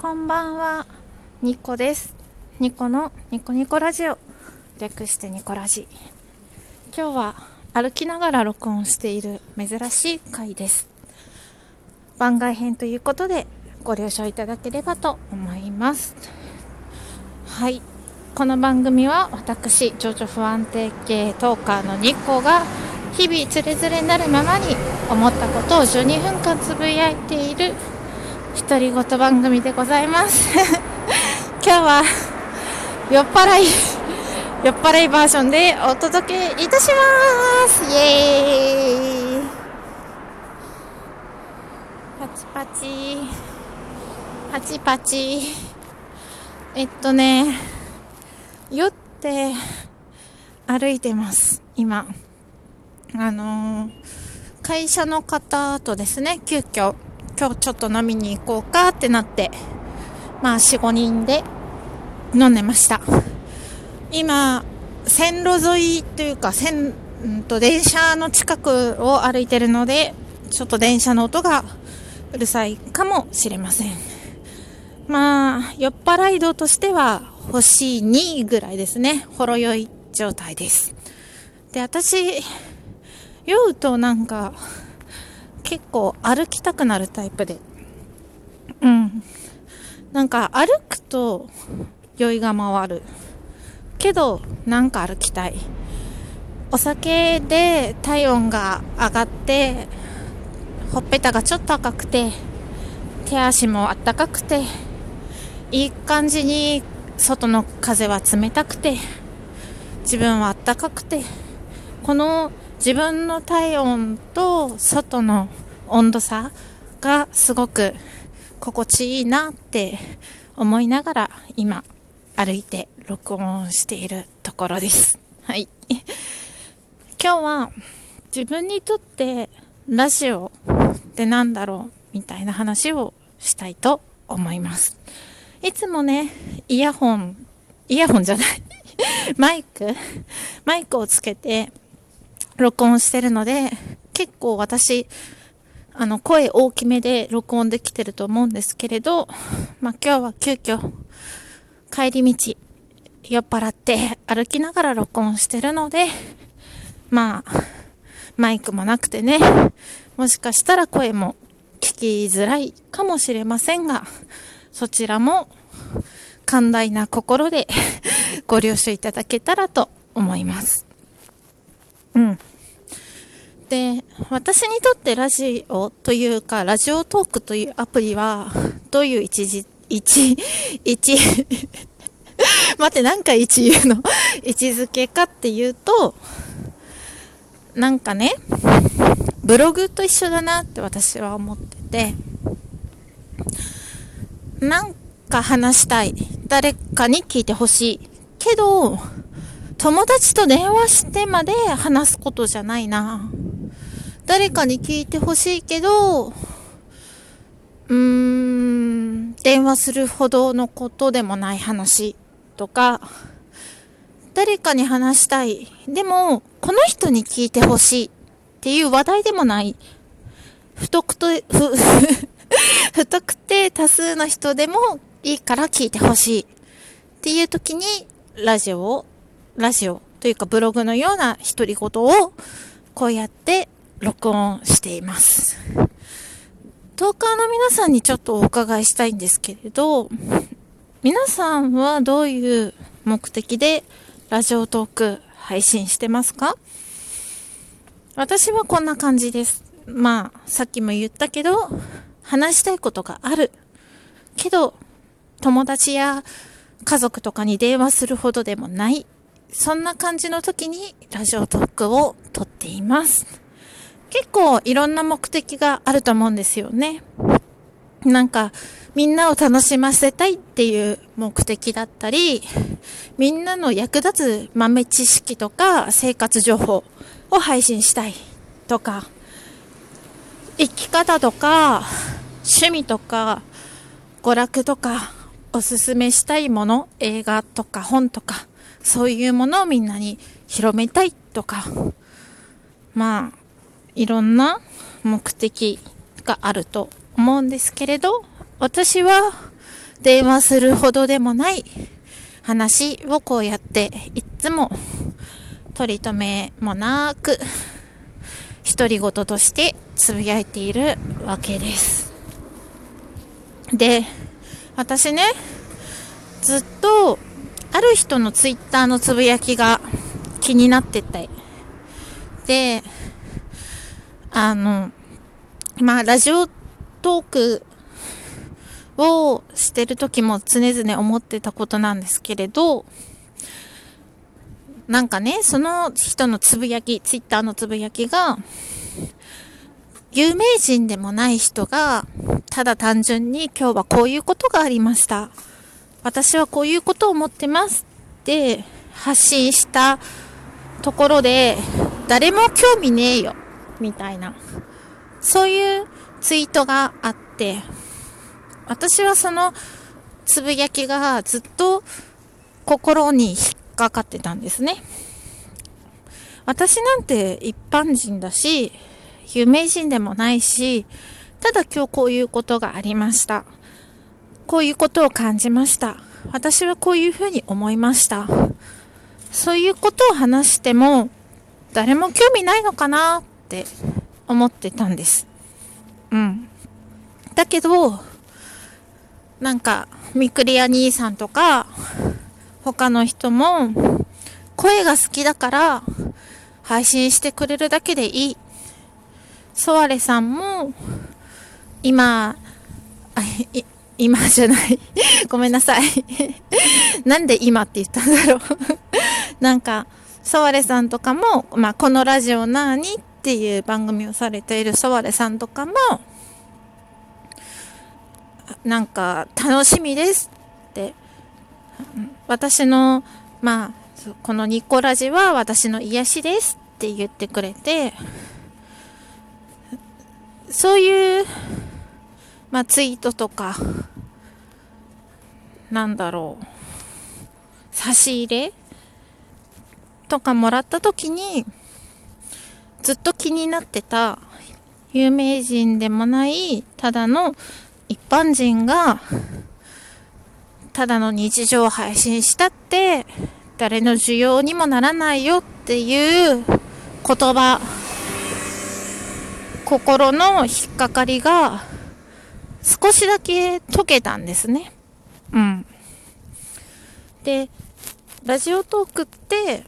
こんばんは、ニコです。ニコのニコニコラジオ。略してニコラジ。今日は歩きながら録音している珍しい回です。番外編ということでご了承いただければと思います。はい。この番組は私、情緒不安定系トーカーのニコが日々つれづれなるままに思ったことを12分間つぶやいている独り言番組でございます。今日は酔っ払い酔っ払いバージョンでお届けいたします。イエーイ。パチパチ。パチパチ。えっとね酔って歩いてます。今。あのー会社の方とですね急遽今日ちょっと飲みに行こうかってなって、まあ4、5人で飲んでました。今、線路沿いというか、線、うんと電車の近くを歩いてるので、ちょっと電車の音がうるさいかもしれません。まあ、酔っ払い度としては星2ぐらいですね。ほろ酔い状態です。で、私、酔うとなんか、結構歩きたくなるタイプで。うん。なんか歩くと酔いが回る。けど、なんか歩きたい。お酒で体温が上がって、ほっぺたがちょっと赤くて、手足もあったかくて、いい感じに外の風は冷たくて、自分はあったかくて、この自分の体温と外の温度差がすごく心地いいなって思いながら今歩いて録音しているところです。はい。今日は自分にとってラジオってなんだろうみたいな話をしたいと思います。いつもね、イヤホン、イヤホンじゃない マイクマイクをつけて録音してるので、結構私、あの、声大きめで録音できてると思うんですけれど、まあ、今日は急遽、帰り道、酔っ払って歩きながら録音してるので、まあ、マイクもなくてね、もしかしたら声も聞きづらいかもしれませんが、そちらも寛大な心でご了承いただけたらと思います。うん。で、私にとってラジオというか、ラジオトークというアプリは、どういう位置、位置、位置、待って、なんか位置言うの 位置づけかっていうと、なんかね、ブログと一緒だなって私は思ってて、なんか話したい。誰かに聞いてほしい。けど、友達と電話してまで話すことじゃないな。誰かに聞いてほしいけど、うーん、電話するほどのことでもない話とか、誰かに話したい。でも、この人に聞いてほしいっていう話題でもない。不特定、不、不特定多数の人でもいいから聞いてほしい。っていう時に、ラジオをラジオというかブログのような独り言をこうやって録音しています。トーカーの皆さんにちょっとお伺いしたいんですけれど、皆さんはどういう目的でラジオトーク配信してますか？私はこんな感じです。まあ、さっきも言ったけど、話したいことがある。けど、友達や家族とかに電話するほどでもない。そんな感じの時にラジオトークを撮っています。結構いろんな目的があると思うんですよね。なんか、みんなを楽しませたいっていう目的だったり、みんなの役立つ豆知識とか生活情報を配信したいとか、生き方とか、趣味とか、娯楽とか、おすすめしたいもの、映画とか本とか、そういうものをみんなに広めたいとか、まあ、いろんな目的があると思うんですけれど、私は電話するほどでもない話をこうやっていつも取り留めもなく独り言としてつぶやいているわけです。で、私ね、ずっとある人のツイッターのつぶやきが気になってて、で、あの、まあ、ラジオトークをしてる時も常々思ってたことなんですけれど、なんかね、その人のつぶやき、ツイッターのつぶやきが、有名人でもない人が、ただ単純に今日はこういうことがありました。私はこういうことを思ってますって発信したところで、誰も興味ねえよ、みたいな。そういうツイートがあって、私はそのつぶやきがずっと心に引っかかってたんですね。私なんて一般人だし、有名人でもないし、ただ今日こういうことがありました。こういうことを感じました。私はこういうふうに思いました。そういうことを話しても、誰も興味ないのかな？って思ってたんです。うん。だけど、なんか、ミクリア兄さんとか、他の人も、声が好きだから、配信してくれるだけでいい。ソワレさんも、今、あ今じゃない。ごめんなさい。なんで今って言ったんだろう なんか、ソワレさんとかも、まあ、このラジオなーにっていう番組をされているソワレさんとかも、なんか、楽しみですって、私の、まあ、このニコラジは私の癒しですって言ってくれて、そういう、まあ、ツイートとか、なんだろう、差し入れとかもらった時に、ずっと気になってた、有名人でもない、ただの一般人が、ただの日常を配信したって、誰の需要にもならないよっていう言葉、心の引っかかりが少しだけ解けたんですね。うん。で、ラジオトークって、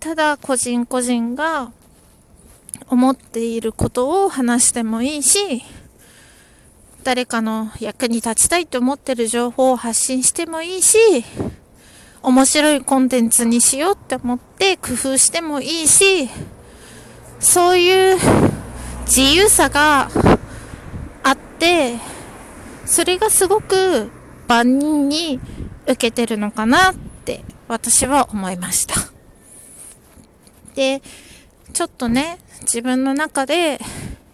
ただ個人個人が思っていることを話してもいいし、誰かの役に立ちたいと思ってる情報を発信してもいいし、面白いコンテンツにしようって思って工夫してもいいし、そういう自由さがあって、それがすごく万人に受けてるのかなって私は思いました。で、ちょっとね、自分の中で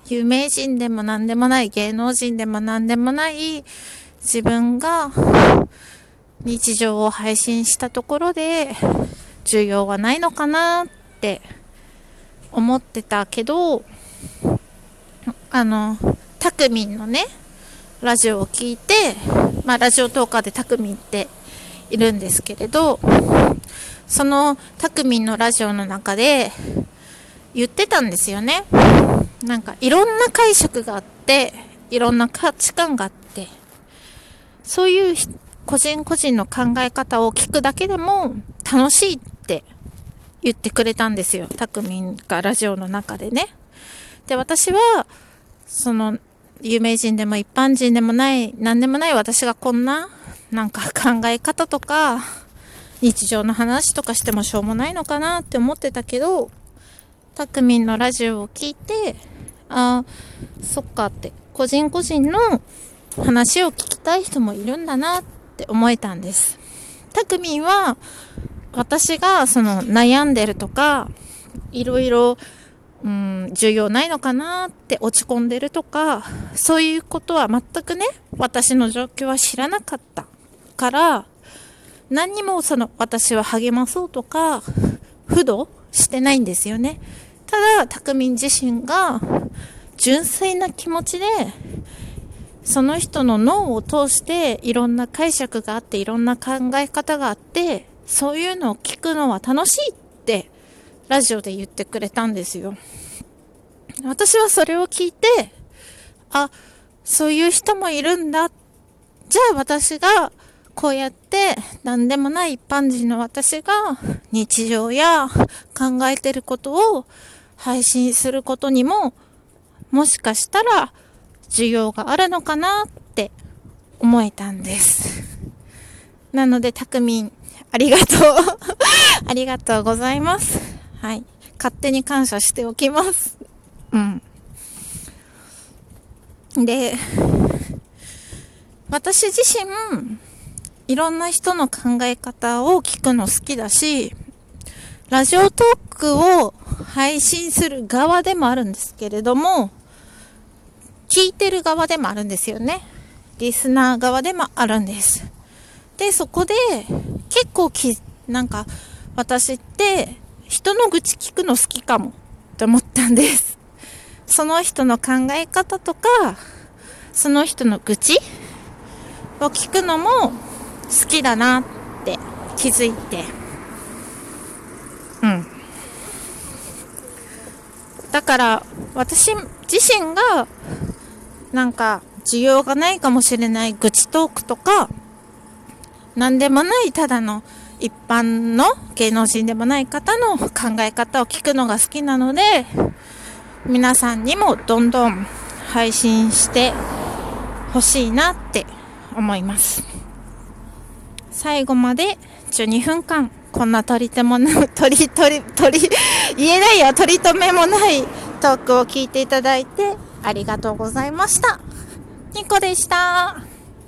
有名人でも何でもない芸能人でも何でもない自分が日常を配信したところで需要はないのかなって思ってたけどあの、たくみんのね、ラジオを聞いて、まあ、ラジオトーカーでたくみんっているんですけれど、そのたくみんのラジオの中で言ってたんですよね。なんかいろんな解釈があって、いろんな価値観があって、そういう個人個人の考え方を聞くだけでも楽しいって言ってくれたんですよ。たくみんがラジオの中でね。で、私は、その、有名人でも一般人でもない、何でもない私がこんな、なんか考え方とか、日常の話とかしてもしょうもないのかなって思ってたけど、たくみんのラジオを聞いて、ああ、そっかって、個人個人の話を聞きたい人もいるんだなって思えたんです。たくみんは、私がその悩んでるとか、いろいろうん、需要ないのかなって落ち込んでるとか、そういうことは全くね、私の状況は知らなかったから、何にもその私は励まそうとか、不動してないんですよね。ただ、たくみん自身が純粋な気持ちで、その人の脳を通していろんな解釈があっていろんな考え方があってそういうのを聞くのは楽しいってラジオで言ってくれたんですよ。私はそれを聞いて、あ、そういう人もいるんだ。じゃあ私がこうやって何でもない一般人の私が日常や考えてることを配信することにももしかしたら需要があるのかなって思えたんです。なので、たくみん、ありがとう。ありがとうございます。はい。勝手に感謝しておきます。うん。で、私自身、いろんな人の考え方を聞くの好きだし、ラジオトークを配信する側でもあるんですけれども、聞いてる側でもあるんですよね。リスナー側でもあるんです。で、そこで結構き、なんか私って人の愚痴聞くの好きかもって思ったんです。その人の考え方とか、その人の愚痴を聞くのも好きだなって気づいて。うん。だから私自身がなんか需要がないかもしれない愚痴トークとか、何でもないただの一般の芸能人でもない方の考え方を聞くのが好きなので、皆さんにもどんどん配信してほしいなって思います。最後まで12分間、こんな取り手もな、取り、取り、取り、言えないよ、取り留めもないトークを聞いていただいて、ありがとうございました。ニコでした。